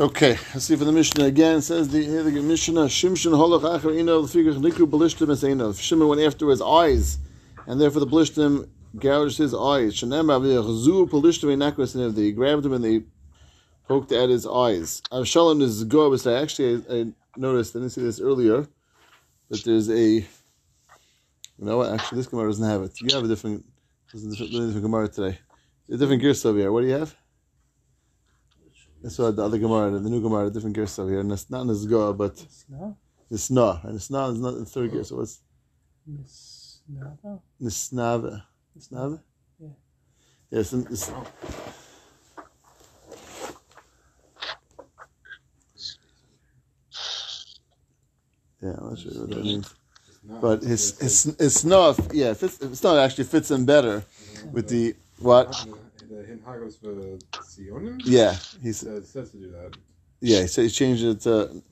Okay, let's see for the Mishnah again. It says the, here the Mishnah Shimshon holach acher ino l'figach nikru balishtim es ino. Shimon went after his eyes, and therefore the balishtim gouged his eyes. Shenemar v'yachzu balishtim enakros and they grabbed him and they poked at his eyes. Avshalom is go. But actually, I, I noticed I didn't see this earlier that there's a. You know what? Actually, this Gemara doesn't have it. You have a different. This is a different, different Gemara today. A different over here. What do you have? I saw the other Gemara, the new Gemara, a different gears over here. And it's not in this but Sna? Nisna. And Nisna is not in the third gear, so what's Nisnava? Nisnava? Nisnava? Yeah. Yes, and it's, yeah, I'm not sure what that means. But his his his snuff, yeah, fits, it's not actually fits him better mm-hmm. with the what? The Hin Hagos Sionim? Yeah, he's It says to do that. yeah, so he changed it to.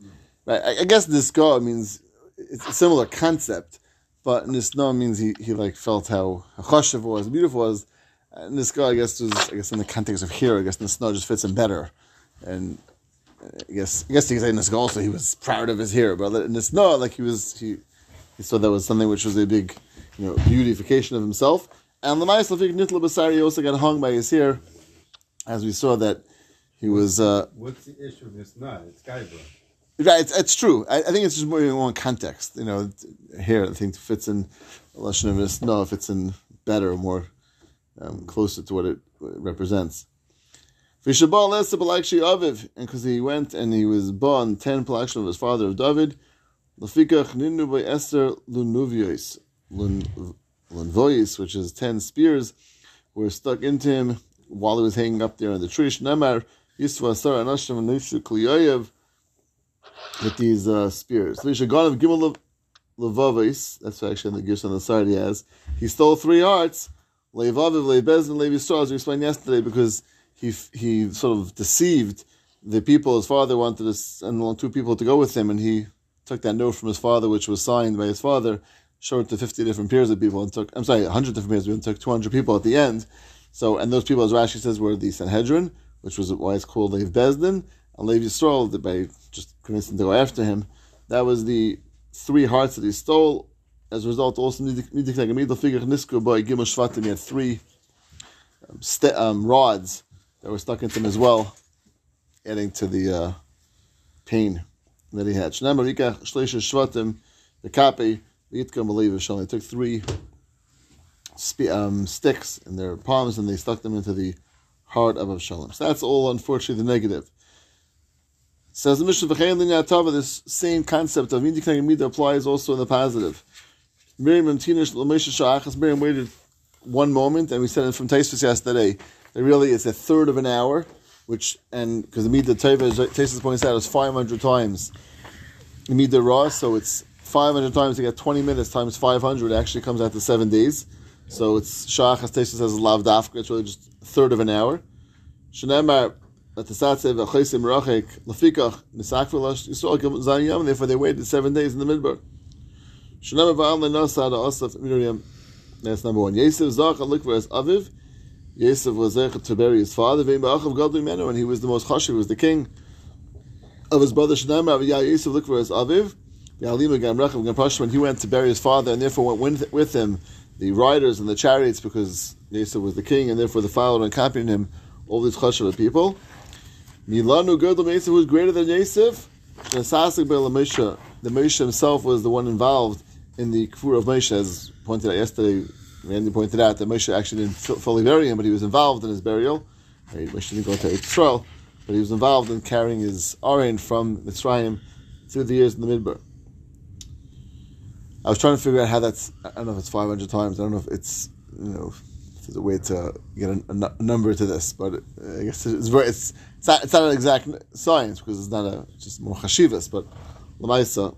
Right, I, I guess this go means it's a similar concept, but this no means he, he like felt how choshev was, beautiful was, and this guy I guess was I guess in the context of here, I guess snow just fits him better, and uh, I guess I guess he could say in also he was proud of his hair, but in this no like he was he he saw that was something which was a big you know beautification of himself, and the nice Lafik Nitla Basari also got hung by his hair, as we saw that he was. Uh, What's the issue with this nut? It's Gaibra. Right, it's, it's true. I, I think it's just more in one context. You know, here I think fits in lashon of. No, it fits in better, more um, closer to what it, what it represents. Vishabal less Palakshi Aviv, and because he went and he was born ten Palakshim of his father of David. Lafikach ninu by Esther lunuvios lunvois, which is ten spears, were stuck into him while he was hanging up there on the tree. Shnemar Yisva Asar Anashim Nifshu Kliyayev with these uh, spears. Lishagon of Gimel Levavis, that's actually in the Gish on the side he has. He stole three hearts, Levaviv, Lebez, and Levi Straw, as we explained yesterday, because he he sort of deceived the people. His father wanted send along two people to go with him, and he took that note from his father, which was signed by his father, showed to 50 different pairs of people, and took, I'm sorry, 100 different pairs of people, and took 200 people at the end. So, and those people, as Rashi says, were the Sanhedrin, which was why it's called Lev Bezdin, and Levi Yisrael, by just convincing them to go after him. That was the three hearts that he stole. As a result, also he had three um, st- um, rods that were stuck into him as well, adding to the uh, pain that he had. The Kape, They took three um, sticks in their palms and they stuck them into the heart of Avshalom. So that's all, unfortunately, the negative. Says the Mishnah this same concept of Midik Nagamida applies also in the positive. Miriam Miriam waited one moment, and we said it from Taisvis yesterday, that really it's a third of an hour, which, and because the Midah Teva, Taisvis points out, is 500 times the Midah Ra, so it's 500 times to get 20 minutes times 500 actually comes out to seven days. So it's Sha'achas Taisvis says Lav Dafka, it's really just a third of an hour. Sat said V'chaisim Rachek Lafikach Nisakvilash Yisrael Zayam, therefore they waited seven days in the midbar. Shemar Va'al Lenasa Asaf Miriam. That's number one. Yosef Zach look for Aviv. Yosef was there to bury his father. Vein Ba'achav Gadol Menu, and he was the most chashiv, he was the king of his brother Shnamar. Yosef looked for his Aviv. When he went to bury his father, and therefore went with, him the riders and the chariots because Yosef was the king, and therefore the followed and accompanied him all these chashiv people. Milanu Gadol Yosef was greater than Yosef. The Moshe himself was the one involved in the kfur of Moshe, as pointed out yesterday. Randy pointed out that Moshe actually didn't fully bury him, but he was involved in his burial. Right, Moshe didn't go to Israel, but he was involved in carrying his Aron from Mitzrayim through the years in the Midbar. I was trying to figure out how that's. I don't know if it's 500 times. I don't know if it's you know if there's a way to get a, number to this, but uh, I guess it's very it's it's not, it's not an exact science because it's not a it's just more chashivas, but lamaisa.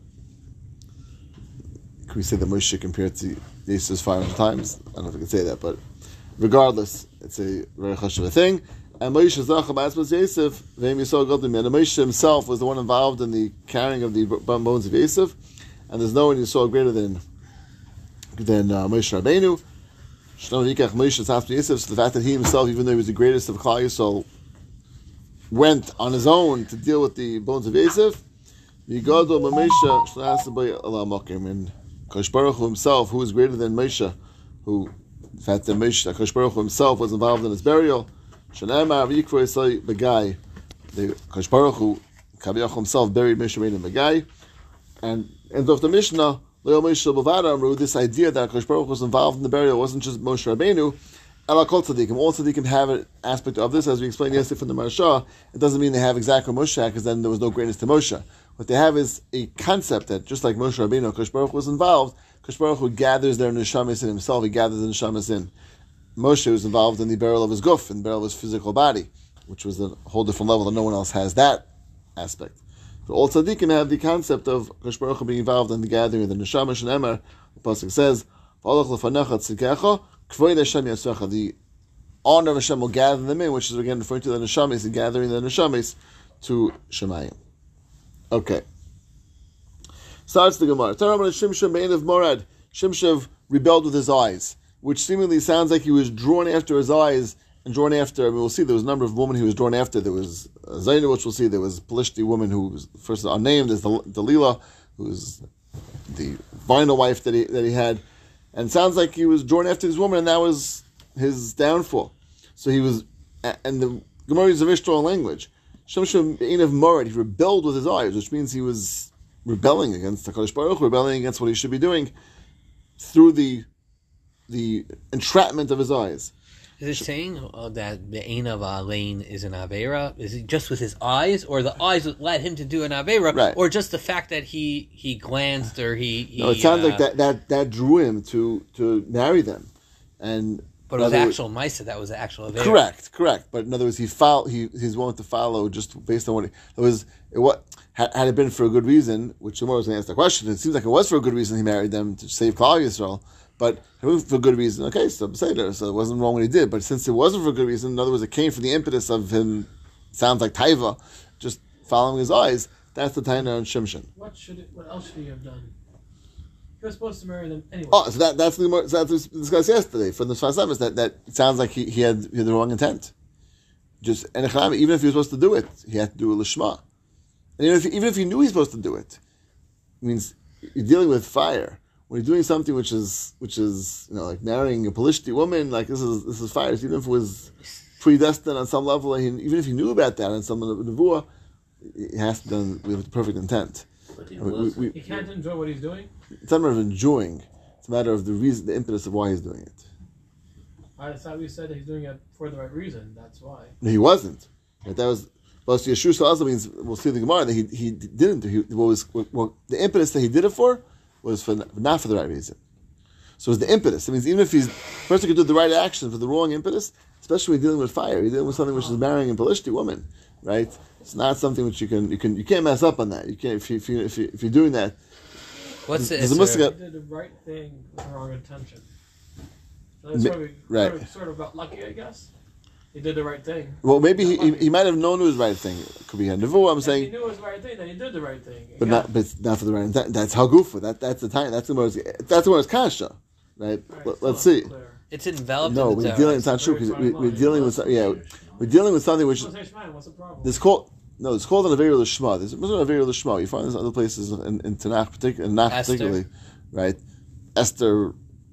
Can we say that Moshe compared to Jesus 500 times? I don't know if we can say that, but regardless, it's a very chashiv thing. And Moshe Zacham Asmas Yosef, Godim, and Moshe himself was the one involved in the carrying of the bones of Yosef, and there's no one you saw greater than than uh, Moshe Rabbeinu. So the fact that he himself, even though he was the greatest of Klal Yisrael, went on his own to deal with the bones of Yosef. And Kosh Baruch himself, who is greater than Moshe, who, in fact, the Moshe, Kosh Baruch himself was involved in his burial. Shanamar Yikro Begai. The Kosh Baruch Kaviyach himself buried Moshe Rabbeinu in Begai. And ends off the Mishnah, this idea that Kosh Baruch was involved in the burial wasn't just Moshe Rabbeinu. All Tzadikim have an aspect of this, as we explained yesterday from the Marsha. It doesn't mean they have exactly Moshe, because then there was no greatness to Moshe. What they have is a concept that just like Moshe Rabbeinu, Kosh Baruch was involved, Kosh Baruch Hu gathers their neshamas in himself, he gathers the neshamas in. Moshe was involved in the burial of his guf, in the burial of his physical body, which was a whole different level, that no one else has that aspect. But all tzaddikim have the concept of Kosh Baruch Hu being involved in the gathering of the neshama shenemer. The pasuk says, "V'alach lefanecha tzidkecha, kvoid Hashem yasvecha." The honor of Hashem will gather them in, which is again referring to the neshamis, and gathering the neshamis to Shemayim. Okay. Starts the Gemara. Taram Shimshav of Morad. Shimshav rebelled with his eyes, which seemingly sounds like he was drawn after his eyes and drawn after. I mean, we'll see there was a number of women he was drawn after. There was uh, Zainab, which we'll see. There was a Pelishti woman who was first unnamed. There's the Delilah, who was the vinyl wife that he that he had, and it sounds like he was drawn after this woman, and that was his downfall. So he was, and the Gemara is a very strong language. He rebelled with his eyes, which means he was rebelling against the Kadosh Baruch, rebelling against what he should be doing through the the entrapment of his eyes. Is it saying uh, that the Ein of Alain is an Avera? Is it just with his eyes, or the eyes that led him to do an Avera, Right. or just the fact that he he glanced or he, he No, it sounds uh, like that, that that drew him to to marry them, and But it was words- actual Misa that was the actual Avera. Correct, correct. But in other words, he follow, he he's willing to follow just based on what he, it was. It, what had, had it been for a good reason, which tomorrow was going to ask the question. It seems like it was for a good reason he married them to save Klal Yisrael. But it was for a good reason. Okay, so say there, so it wasn't wrong what he did. But since it wasn't for a good reason, in other words, it came from the impetus of him. Sounds like taiva, just following his eyes. That's the taina on Shimshon. What should it, what else should he have done? He was supposed to marry them anyway. Oh, so that that's the more so that's what we discussed yesterday from the Sfas that that sounds like he, he had he had the wrong intent. Just and even if he was supposed to do it, he had to do a lishma. And even if even if he knew he was supposed to do it, it means you're dealing with fire. When you're doing something which is which is you know like marrying a Pelishti woman, like this is this is fire. Even if it was predestined on some level, and he- even if he knew about that on some nevuah, it has to be done with perfect intent. We- we- we- he can't enjoy what he's doing. it's not a matter of enjoying; it's a matter of the reason, the impetus of why he's doing it. I thought we said that he's doing it for the right reason. That's why. No, he wasn't. Right? That was. But Yeshua also means we'll see the Gemara that he he didn't. He, what was what, the impetus that he did it for was for not for the right reason. So it was the impetus. It means even if he's a person could do the right action for the wrong impetus, especially when dealing with fire, you're dealing with something which is marrying a Pelishti woman, right? It's not something which you can you can you can't mess up on that. You can't if you if, you, if, you, if you're doing that. What's the There's a Isser? Muslim- He did the right thing with the wrong intention. So Mi- that's sort right. sort, of, sort of got lucky, I guess. He did the right thing. Well, maybe he, he, he might have known it was the right thing. It could be a nevuah. I'm If saying he knew it was the right thing, then he did the right thing. but Again, not but not for the right. That, that's hagufa. That that's the time. That's the most. That's the most kasha, right? Right, Let, us see. unclear. It's enveloped No, in the we're Torah. dealing. It's not true because we, we're dealing with yeah, we're dealing with something which What's the Shema? What's the problem? this called no. It's called an avera l'shma. There's an avera l'shma. You find this in other places in, in Tanakh, particularly in Nach Esther. particularly, right? Esther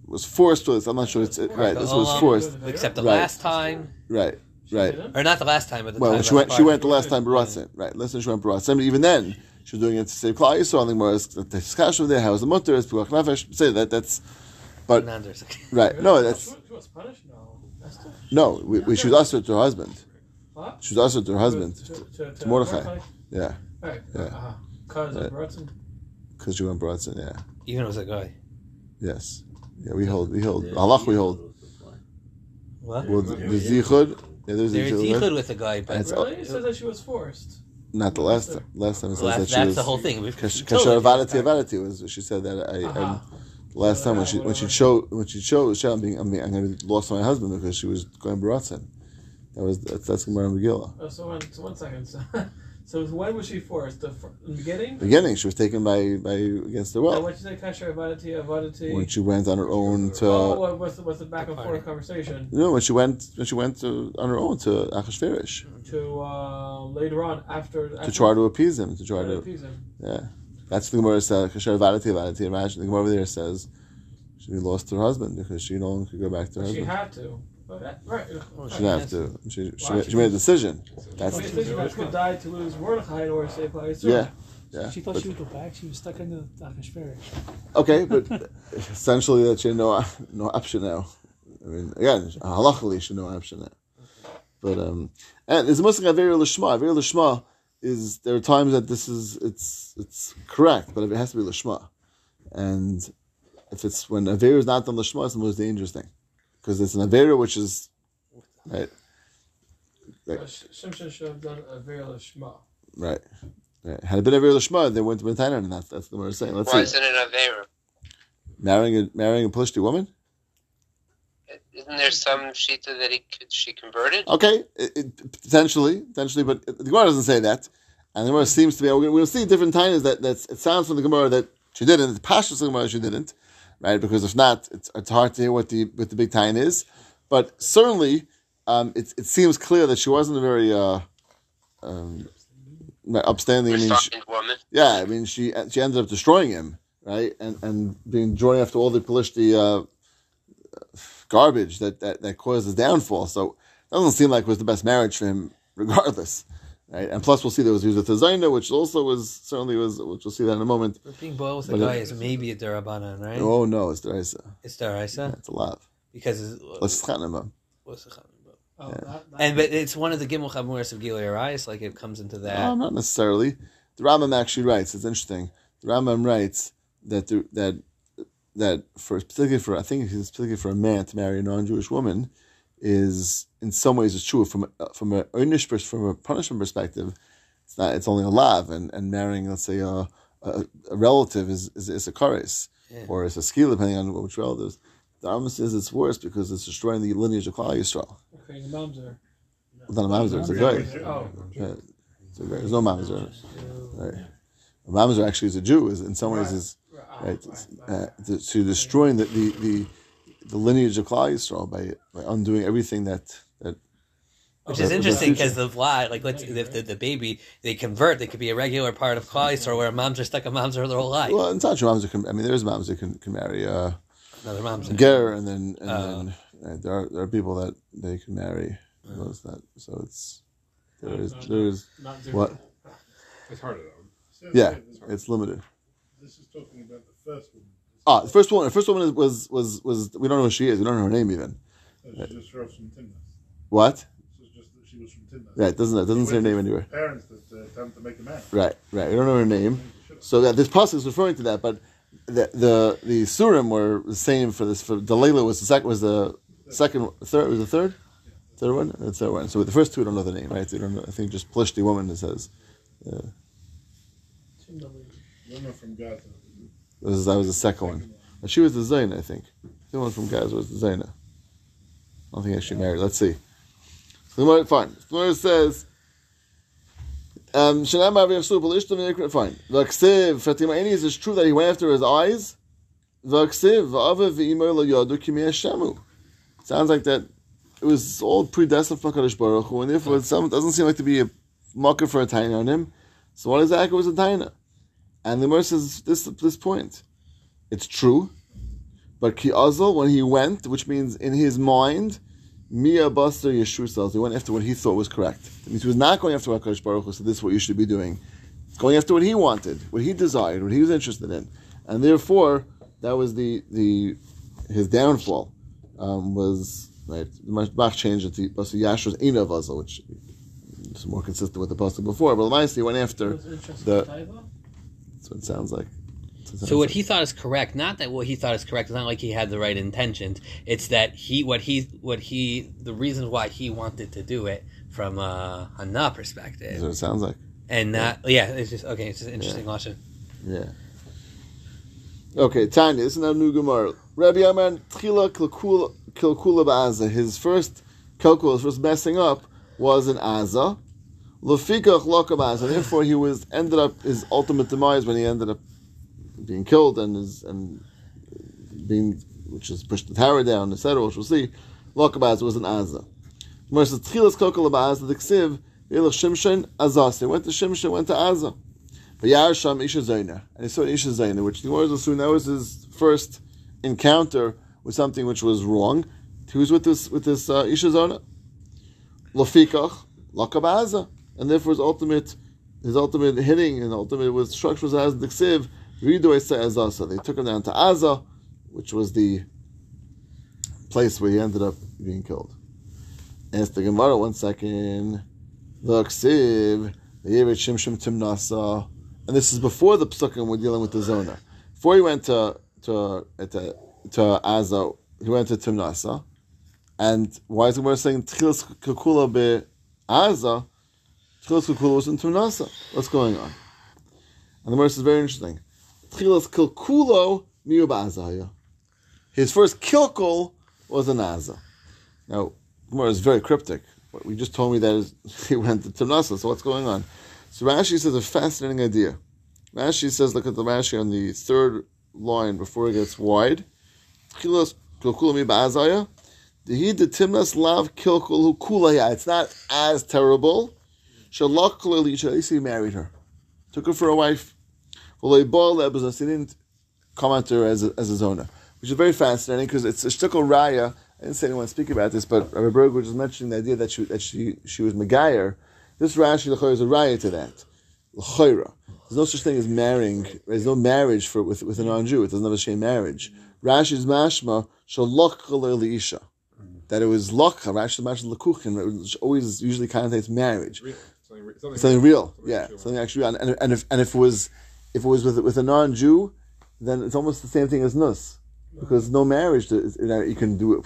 was forced to this. I'm not sure it's it, right. This was Um, forced. Except the Right. last time, Right, right. or not the last time, but the Well, time she went, she went the last time Baratzin, right? Listen, she went Baratzin. But even then, she was doing it to save Klal Yisrael. I think more the discussion there. How was the mutter? Is Pikuach Nefesh? Say that. That's but right. No, that's She, she was punished? No. Esther? no. We, we, she was ushered to her husband. What? She was ushered to her husband. To, to, to, Mordechai. Yeah, Right. Yeah. Uh-huh. Because Right. of because she went Baratzin. Yeah. Even if it was a guy. Yes. Yeah, we hold. We hold. Allah, we hold. What? Well, the, the zichud. Yeah, there's There's zichud. yichud with a guy, but That's- Really? It says that she was forced. Not the last time. Last time it says Well, that she that's was. That's the whole thing. We've Kasher totally avadati avadati was she said that I. Uh-huh. I'm, last time when she when she chose when she chose I'm being I mean I'm gonna be lost my husband because she was going baratzin. That was that's that's Gemara Megillah. Oh, so, one, so one second. So, So when was she forced? The, fir- the beginning? Beginning, she was taken by by against the Well, well when she said kasher avadati avadati. when she went on her own to. oh, what, what's the, what's the back and forth conversation? No, when she went when she went to, on her own to Achashverosh To uh, later on after, after to try to appease him to try to appease him. yeah. That's what the Gemara says. Kasher avadati avadati. Imagine the Gemara over there says she lost her husband because she no longer could go back to her husband. She husband. had to. But right. She didn't have to. She she, made, she made a decision. That's Well, you think that's could die to lose Mordechai or save Klal yeah. Yeah. She thought But- she would go back. She was stuck in the Achashverosh. Okay, but essentially that she had no no option now. I mean, again, halachically she had no option now. But um, and there's a muslim averi lishma. Averi lishma is there are times that this is it's it's correct, but it has to be lishma, and if it's when averi is not done lishma, it's the most dangerous thing because it's an avera which is right, uh, Sh- Shimshon should have done a very Shema. right. right. Had it been averi lishma, they went to Bentaina, and that's that's the word saying. Let's Why see, isn't it Avera? marrying a marrying a Plishti woman. Isn't there some shita that he could, she converted? Okay, it, it, potentially, potentially, but the Gemara doesn't say that, and the Gemara seems to be. We're going to see different times that that's, it sounds from the Gemara that she didn't. The Pashas Gemara she didn't, right? Because if not, it's, it's hard to hear what the what the big time is. But certainly, um, it it seems clear that she wasn't a very uh, um, upstanding. I mean, she, woman. yeah, I mean, she she ended up destroying him, right, and and being joined after all the Pelishti uh, garbage that, that that caused his downfall. So it doesn't seem like it was the best marriage for him, regardless, right? And plus, we'll see there was he was with Zaina, which also was certainly was, which we'll see that in a moment. But being boiled with a guy it- is maybe a derabanan, right? Oh no, it's Deraisa. It's deraisa It's a lot. because it's, Let's chatnam what's the chatnam? Oh, that, that, and but it's one of the gimel chamuras of Gilei Arais, like it comes into that. No, not necessarily. The Rambam actually writes. It's interesting. The Rambam writes that the, that that for particularly for I think it's particularly for a man to marry a non-Jewish woman is in some ways is true from a, from a earnish from a punishment perspective. It's not. It's only a lav, and, and marrying let's say a, a, a relative is is, is a kares Yeah. or it's a skill depending on which relatives. The Rambam says it's worse because it's destroying the lineage of Klal Yisrael. okay, the moms are. It's not a mamzer, it's a guy. Oh, Yeah, it's a guy. There's no mamzer. Right. A mamzer actually is a Jew. Is in some ways is right, uh, to, to destroying the, the, the, the lineage of Klal Yisrael by, by undoing everything that that. Which that is was interesting because the vlad, like let's if the, the baby they convert, they could be a regular part of Klal Yisrael, where moms are stuck a moms are their whole life. Well, it's not true. Mamzer can. I mean, there's moms that can, can marry uh, Another mom's ger, and then and Oh. then right, there are there are people that they can marry. Uh. Those that so it's there is there is not what It's harder though. yeah it's limited. This is talking about the first one. Ah, the first one. The first one is- was was was we don't know who she is. We don't know her name even. So she just from Timnas. What? So it's just that she was from Timnas. Yeah, it doesn't it doesn't say her name anywhere. Parents that uh, attempt to make a man. Right, right. We don't know her name. So that this pasuk is referring to that, but the the the surim were the same for this. For Delilah was the second was the second third was the third third one the third one. So with the first two, don't know the name, right? We don't know. I think just Plishti woman it says. Woman from Gaza. Is, that was the second one. But she was the Zaina, I think. The one from Gaza was the Zaina. I don't think actually married. Let's see. Fine. The Gemara says. Um, Fine. Vaksiv Fatima Enis is true that he went after his eyes. Sounds like that. It was all predestined for Kadosh Baruch Hu, and therefore it doesn't seem like to be a market for a taina on him. So what exactly was a taina? And the Gemara says this this point. It's true, but Ki Azal, when he went, which means in his mind, Mia Buster Yeshua cells, he went after what he thought was correct. That means he was not going after what HaKadosh Baruch Hu said, this is what you should be doing. It's going after what he wanted, what he desired, what he was interested in. And therefore, that was the, the his downfall, um, was, right, Mach changed it to Buster Yashua's Ina Azal, which is more consistent with the Pasuk before, but Lamaisi he went after, the-? That's what it sounds like. That's So what like. he thought is correct, not that what he thought is correct. It's not like he had the right intentions. It's that he, what he, what he, the reasons why he wanted to do it from uh, a Hana That's perspective, what it sounds like. and not, yeah, it's just okay. It's just an interesting lesson. Yeah. Okay, Tanya, this is now new Gemara. Rabbi Yaman Tchila Kilkula Kilkula Ba'aza. His first kilkul, his first messing up, was in Aza. Lefikach lokabaz, and therefore he was ended up his ultimate demise when he ended up being killed and is and being which is pushed the tower down, etc. Which we'll see. Lokabaz was an Azza. Gemara says Tchilas kokol abaz the ksiv Elach Shimshon Azas. He went to Shimshon, went to Azza. But Yarsham Isha Zaina, and he saw Isha Zaina, which the Gemara will assume that was his first encounter with something which was wrong. He was with this with this uh, Isha Zona. Lafikach Lakabaza, and therefore his ultimate his ultimate hitting and ultimate was structure was as Ridu Esa Azasa. They took him down to Aza, which was the place where he ended up being killed. Ask the Gemara one second. The ksiv the Yevet Shimshim Timnasa, and this is before the psukim we're dealing with the zona. Before he went to to to, to Aza, he went to Timnasa. And why is the Gemara saying Tchilas Kukula be Aza? Tchilas Kukula was in Timnasa. What's going on? And the verse is very interesting. Tchilas Kilkulo miu ba'azaya. His first kilkul was an Aza. Now, Gemara is very cryptic. But we just told me that he went to Timnasa, so what's going on? So Rashi says a fascinating idea. Rashi says, look at the Rashi on the third line before it gets wide. It's not as terrible. At he married her, took her for a wife. He didn't comment her as a, as a zona, which is very fascinating because it's a shtickle raya. I didn't say anyone speak about this, but Rabbi Berg was just mentioning the idea that she that she she was Megayer. This Rashi l'chayra is a raya to that. L'chayra. There's no such thing as marrying. There's no marriage for with with a non-Jew. It doesn't have a shame marriage. Rashi's mashma shalak isha that it was lokha, Rashi's mashma Lakuchin, which always usually connotates marriage. Real. Something, re- something, Something real, Something yeah, actual. something actually real. And, and if and if it was if it was with with a non Jew, then it's almost the same thing as nus, because no marriage, is- you know, you can do it,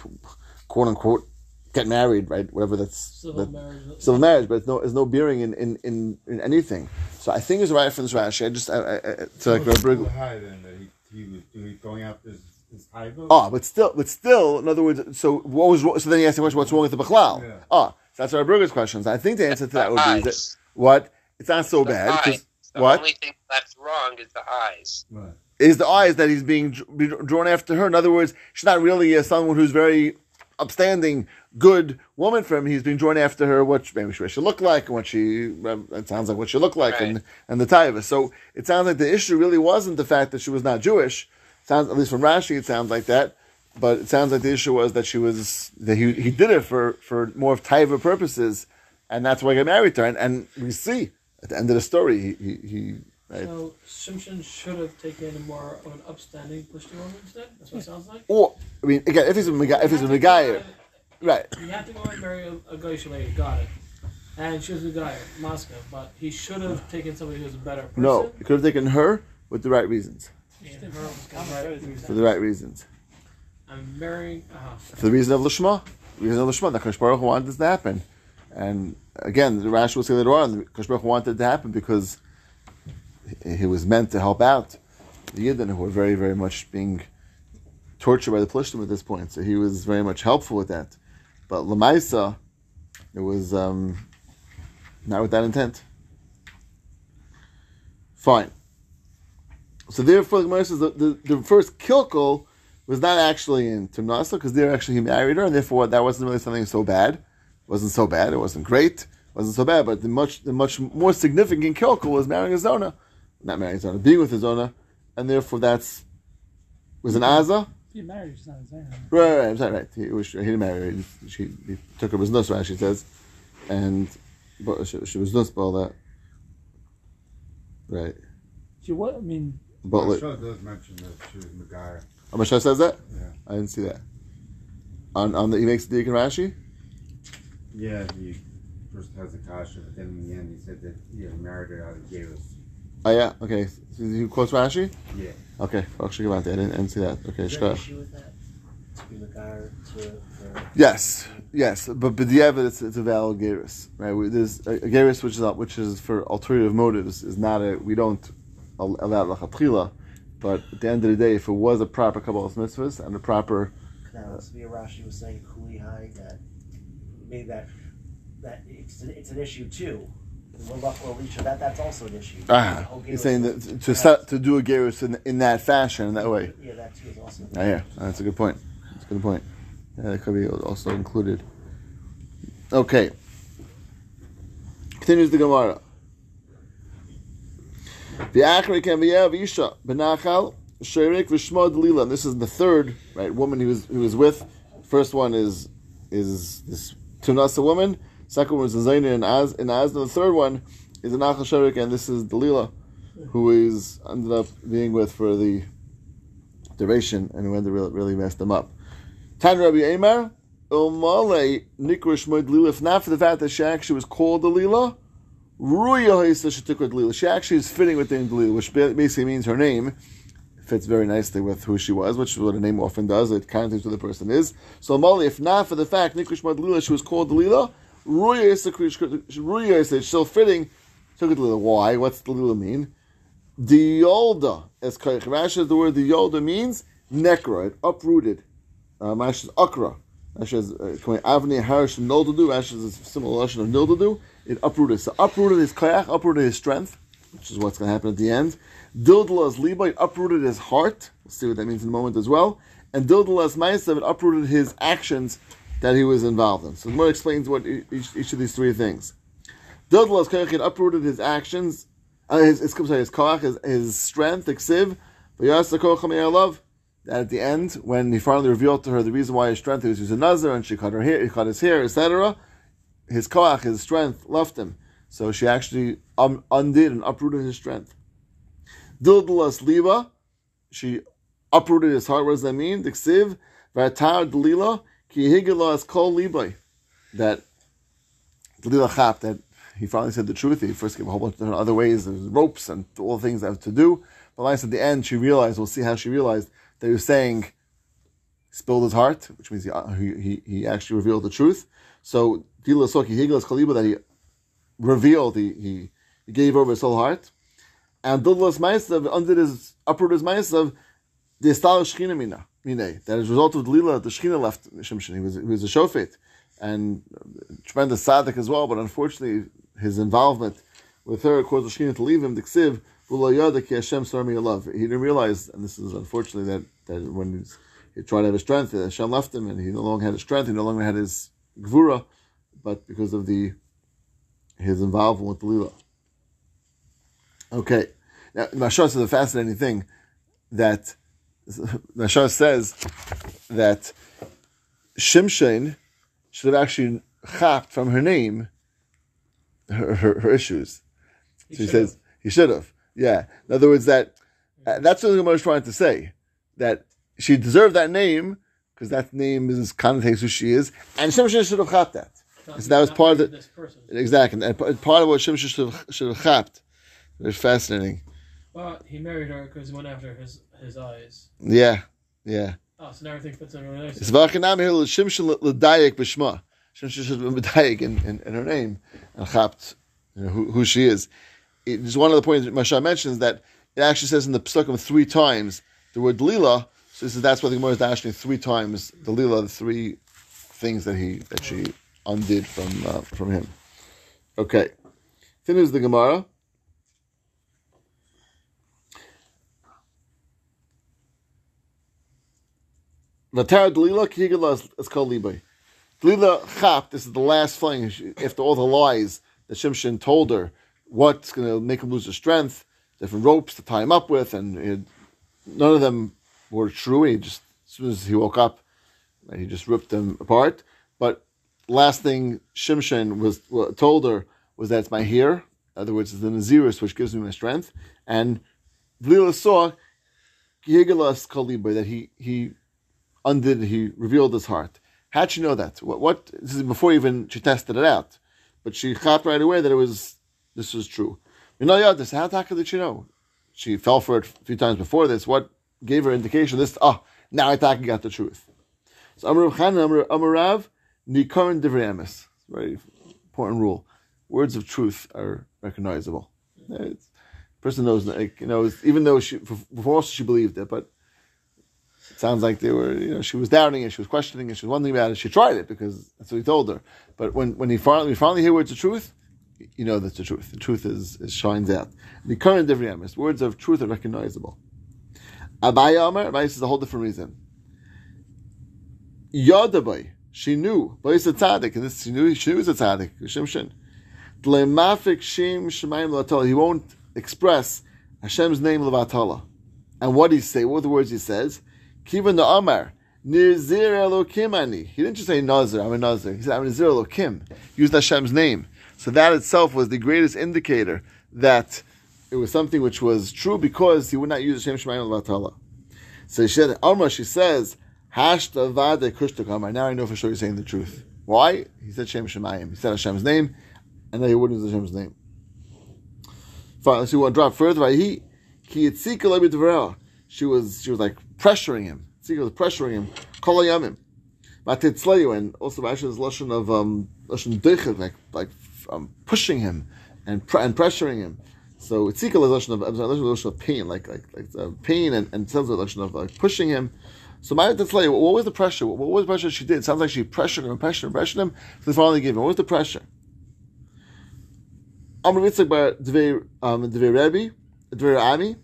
quote unquote, get married, right? Whatever that's Civil that- marriage. civil marriage, but it's no, it's no bearing in, in, in, in anything. So I think it's right from this Rashi. I just I, I, I, to like What's Rabbi the high then that he, he was doing, going after his, his? Ah, but still, but still, in other words, so what was? So then he asked the question, what's wrong with the Bechlal? Yeah. Ah, so that's our Berger's questions. I think the answer to that would be that what it's not so The bad eyes. The what only thing that's wrong is the eyes. Right. is the eyes that he's being drawn after her. In other words, she's not really a someone who's very upstanding, good woman for him. He's being drawn after her. What she- maybe she should look like, and what she um, it sounds like what she looked like, and Right. and the taiva. So it sounds like the issue really wasn't the fact that she was not Jewish. Sounds at least from Rashi, it sounds like that. But it sounds like the issue was that she was that he he did it for for more of taiva purposes, and that's why he got married to her. And, and we see at the end of the story, he he, he right. So Shimshon should have taken a more of an upstanding Plishti woman instead. That's what it sounds like. Or I mean, again, if he's a Mega- if he's a Megayer, right? You have to go and marry a, a Goyish lady. Got it. And she was a guy, Moscow, but he should have taken somebody who was a better person. No, he could have taken her with the right reasons. And her was the right For the right reasons. I'm marrying. Uh, For the reason of Lishma. The reason of Lishma. The Kosh Baruch wanted this to happen. And again, the Rashi will say later on, Kosh Baruch wanted it to happen because he he was meant to help out the Yidden who were very, very much being tortured by the Plishtim at this point. So he was very much helpful with that. But Lamaisa, it was um, not with that intent. Fine. So therefore, the Gemara says the, the, the first kilkel was not actually in Timnasa because there actually he married her, and therefore that wasn't really something so bad. It wasn't so bad. It wasn't great. It wasn't so bad. But the much the much more significant kilkel was marrying a zona, not marrying a zona, being with a zona, and therefore that's was an aza. You married, she's not Zayna. Right, right, right. I'm sorry, right. He, was, he didn't marry her. He, she, he took her as nus, right? She says, and but she, she was nus by all that. Right. She what? I mean, But like, does mention that she was Megaya. Amashah oh, says that. Yeah. I didn't see that. On on the he makes the Deacon Rashi. Yeah, he first has a kasha, but then in the end he said that he had married her out of Gaius. Oh yeah, okay. So you quotes Rashi? Yeah. Okay, I'll actually about that. I didn't, I didn't see that. Okay, Is there an issue with that? To be Magar to for Yes, yes, but but the evidence it's a valid gerus, right? We, there's uh, a, a gerus which is not, which is for alternative motives is not a we don't al- allow lachatchila, but at the end of the day, if it was a proper kabbalas mitzvahs and a proper now Svia Rashi was saying Kuli High that maybe that that it's an, it's an issue too. What about for Alicia? That that's also an issue. Ah, he's saying that to set, to do a gerus in, in that fashion, in that way. Yeah, that too is also. Ah, yeah, that's a good point. That's a good point. Yeah, that could be also included. Okay. Continues the Gemara. The Achri be Isha Benachal Sherik Vishma Delila. This is the third right woman he was he was with. First one is is this Timnasa woman. Second one is Zaina and Az and Az. The third one is Nachal Sherik, and this is Delila, who is ended up being with for the duration and who ended really, messed them up. Tan Rabbi Amar, Umale Nikra Shmoy Delila, if not for the fact that she actually was called Delila, Ruya Haisa Shetikra Delila. She Lila. Actually is fitting with the Delila, which basically means her name fits very nicely with who she was, which is what a name often does. It kind of connotates who the person is. So Umale, if not for the fact Nikra Shmoy she was called Delila, Ruya Ruya still fitting. It Delila. Why? What's Delila mean? Diolda, as Rashi, the word Diolda means nekra, it uprooted. Um, Rashi is akra. Rashi is uh, avni harish nildadu. Rashi is a similar lesson of nildadu. It uprooted. So uprooted his kayak, uprooted his strength, which is what's going to happen at the end. Dildala's liba, it uprooted his heart. We'll see what that means in a moment as well. And Dildala's ma'asav, it uprooted his actions that he was involved in. So the Gemara explains what each, each of these three things. Dildala's kayak, it uprooted his actions, uh, his, his, sorry, his koach, his, his strength, iksiv, love. That at the end, when he finally revealed to her the reason why his strength, was using nazar, and she cut her hair, he cut his hair, etc. His koach, his strength, left him. So she actually um, undid and uprooted his strength. Dildalas liba, she uprooted his heart. What does that mean? Diksiv, v'atar delila, ki higelas kol libay. That delila chap, that he finally said the truth. He first gave a whole bunch of different other ways. There's ropes and all things that have to do. But like at the end, she realized. We'll see how she realized that he was saying, spilled his heart, which means he, he, he actually revealed the truth. So That he revealed, he, he gave over his whole heart. And Dudlas Maisav, under his uprooted his Maisav, the Estal Shechina Mina, that as a result of Delila, the Shechina left Shimshon. He was he was a shofet and tremendous tzaddik as well, but unfortunately his involvement with her caused the Shekhinah to leave him. The ksiv. He didn't realize, and this is unfortunately that that when he tried to have his strength, Hashem left him, and he no longer had his strength. He no longer had his gvura, but because of the his involvement with the lila. Okay, now Mashal says a fascinating thing that Mashal says that Shimshon should have actually chapped from her name her, her, her issues. He so he says he should have. Yeah. In other words, that uh, that's what the Gemara is trying to say that she deserved that name because that name is kind connotates who she is, and Shimshon should have chapped that. So that was part of the-. Exactly, and part of what Shimshon should have, should have chapped. Very fascinating. But he married her because he went after his his eyes. Yeah, yeah. Oh, so now everything fits in really It's nice. v'achinam here Shimshon l'dayek b'shma. Shimshon should have been medayek in, her name and chapped you know, who, who she is. It's one of the points that Masha mentions that it actually says in the psukim three times the word lila. So this is, that's why the Gemara is dashing three times the lila, the three things that he that she undid from uh, from him. Okay, finishes the Gemara. Vatara Delila Kigala is called Libay. Delila Chap, this is the last fling after all the lies that Shimshon told her what's going to make him lose his strength, different ropes to tie him up with, and none of them were true. He just, as soon as he woke up, he just ripped them apart. But last thing Shimshon was well, told her was that it's my hair. In other words, it's the Naziris which gives me my strength. And Delila saw Kihigalas Kalibay that he he undid, he revealed his heart. How'd she know that? What, what this is before even she tested it out. But she thought right away that it was this was true. You know, yeah, this how did she know? She fell for it a few times before this. What gave her indication this ah, now I got the truth. So Amar Rav Chanan, Nikaran Divreamis. Very important rule. Words of truth are recognizable. It's, person knows, like, you know, even though she before also she believed it, but it sounds like they were, you know, she was doubting it, she was questioning it, she was wondering about it. She tried it because that's what he told her. But when, when he finally, we finally hear words of truth, you know that's the truth. The truth is, is shines out. The current Divriyamis, words of truth are recognizable. Abaye Amar, Abaye says a whole different reason. Yadabai, she knew, but it's a tzaddik, and this she knew she knew it's a tzaddik, Shimshon. Dlemafik Shim Shemayim Latala. He won't express Hashem's name Levatala. And what he say? What the words he says? Kivan the Amar. Nizir Elokim ani. He didn't just say Nazir, I'm a Nazir. He said, I'm Nizir Elokim. Used Hashem's name. So that itself was the greatest indicator that it was something which was true because he would not use Hashem Shemayim Levatala. So she said, Amar, she says, Hashta Vade Kushtak Amar. Now I know for sure you're saying the truth. Why? He said Shem Shemayim. He said Hashem's name, and then he wouldn't use Hashem's name. Fine, let's see one drop further. He. She was she was like pressuring him. Tzika was pressuring him. Kol Yamim. Matitzleyu, and also Rasha's lashon of um lashon deichel, like like um, pushing him and and pressuring him. So Tzika is lashon of lashon of pain, like like like uh, pain, and and tells lashon of like pushing him. So Matitzleyu, what was the pressure? What was the pressure she did? It sounds like she pressured him, pressured him, pressured him. So they finally gave him. What was the pressure? Amr Yitzchak bar Dvei um, Rebbe, Dvei Ami,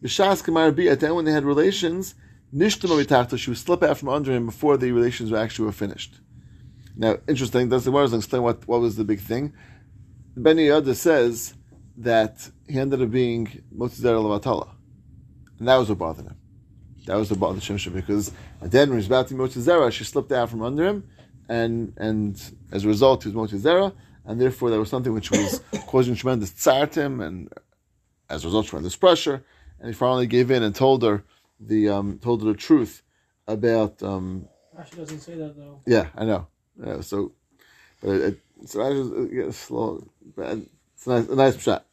B'shas Kamar Bi. At the when they had relations, Nishtama Mitachta, she would slip out from under him before the relations were actually were finished. Now, interesting. Does the Gemara explain what what was the big thing? Ben Yehoyada says that he ended up being Motzzer Levatala, and that was what bothered him. That was what bothered Shimshon because then when he was about to be Motzzer, she slipped out from under him, and and as a result, he was Motzzer, and therefore there was something which was causing tremendous tsar to him, and as a result, tremendous pressure. And he finally gave in and told her the um, told her the truth about. Um, Actually, doesn't say that though. yeah, I know. Yeah, so, but it, it, so I just it gets slow. But it's a nice, a nice shot.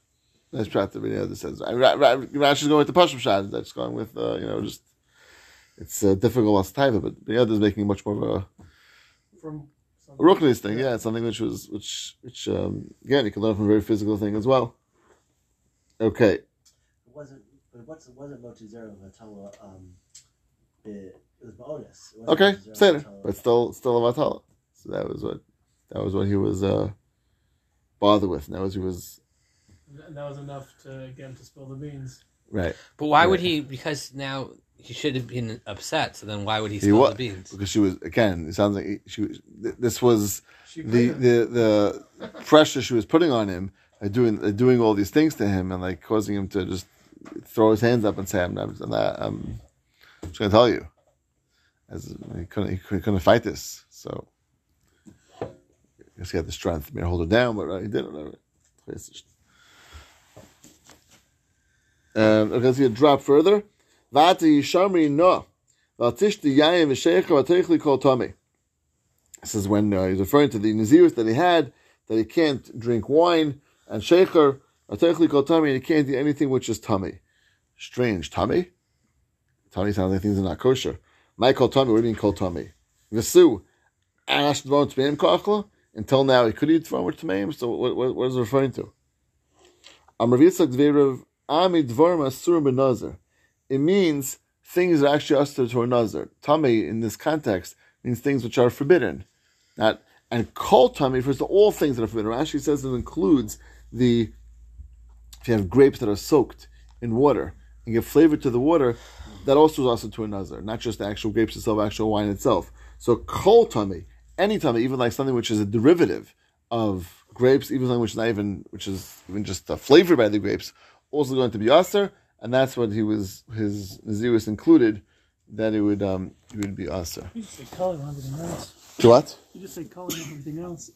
Nice shot that video that says. I Ra- Ra- Rashi's going with the Pashim shot. That's going with uh, you know just. It's uh, difficult as type, but the other is making much more of a From a Ruchnis thing, yeah, it's something which was which which um, again you can learn from a very physical thing as well. Okay, It wasn't. But what's it wasn't Motuzero Vatala. Um, it, it was Bonus. It okay, Motuzero Seder, but still still a vatala. So that was what that was what he was uh, bothered with. And that was he was And that was enough to get him to spill the beans. Right But why Yeah. would he? Because now he should have been upset. So then why would he he spill was the beans? because she was again. It sounds like she was. This was She the the the pressure she was putting on him, uh, doing uh, doing all these things to him, and like causing him to just throw his hands up and say, "I'm, I'm, I'm, I'm just going to tell you." As he couldn't, he couldn't, couldn't fight this, so I guess he had the strength to hold her down, but uh, he didn't. Whatever. Um, okay, let's see a drop further. Vati Shamri no. Vatishti Yayim V'Sheikha Vatechli Kol Tomei. This is when uh, he's referring to the Nazirus that he had, that he can't drink wine, and Sheikher, Vatechli Kol Tomei, and he can't do anything which is tummy. Strange. Tummy? Tummy sounds like things are not kosher. My Kol Tomei, what do you mean Kol Tomei? Vesu, Ash Dvom Tmeim Kachla? Until now, he could eat Dvom with Tmeim, so what, what, what is it referring to? Yitzchak Dveirav It means things that are actually usher to a nazar. Tummy in this context means things which are forbidden. Not and kol tummy refers to all things that are forbidden. Rashi says it includes the if you have grapes that are soaked in water and give flavor to the water, that also is also to a nazar, not just the actual grapes itself, actual wine itself. So kol tummy, any tummy, even like something which is a derivative of grapes, even something which is not even which is even just flavored by the grapes, also going to be aser, and that's what he was his nazirus included that it would um it would be aser. You just say color and everything else. To what? You just say color and everything else.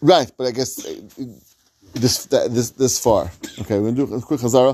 Right, but I guess uh, this this this far. Okay, we're gonna do a quick chazara.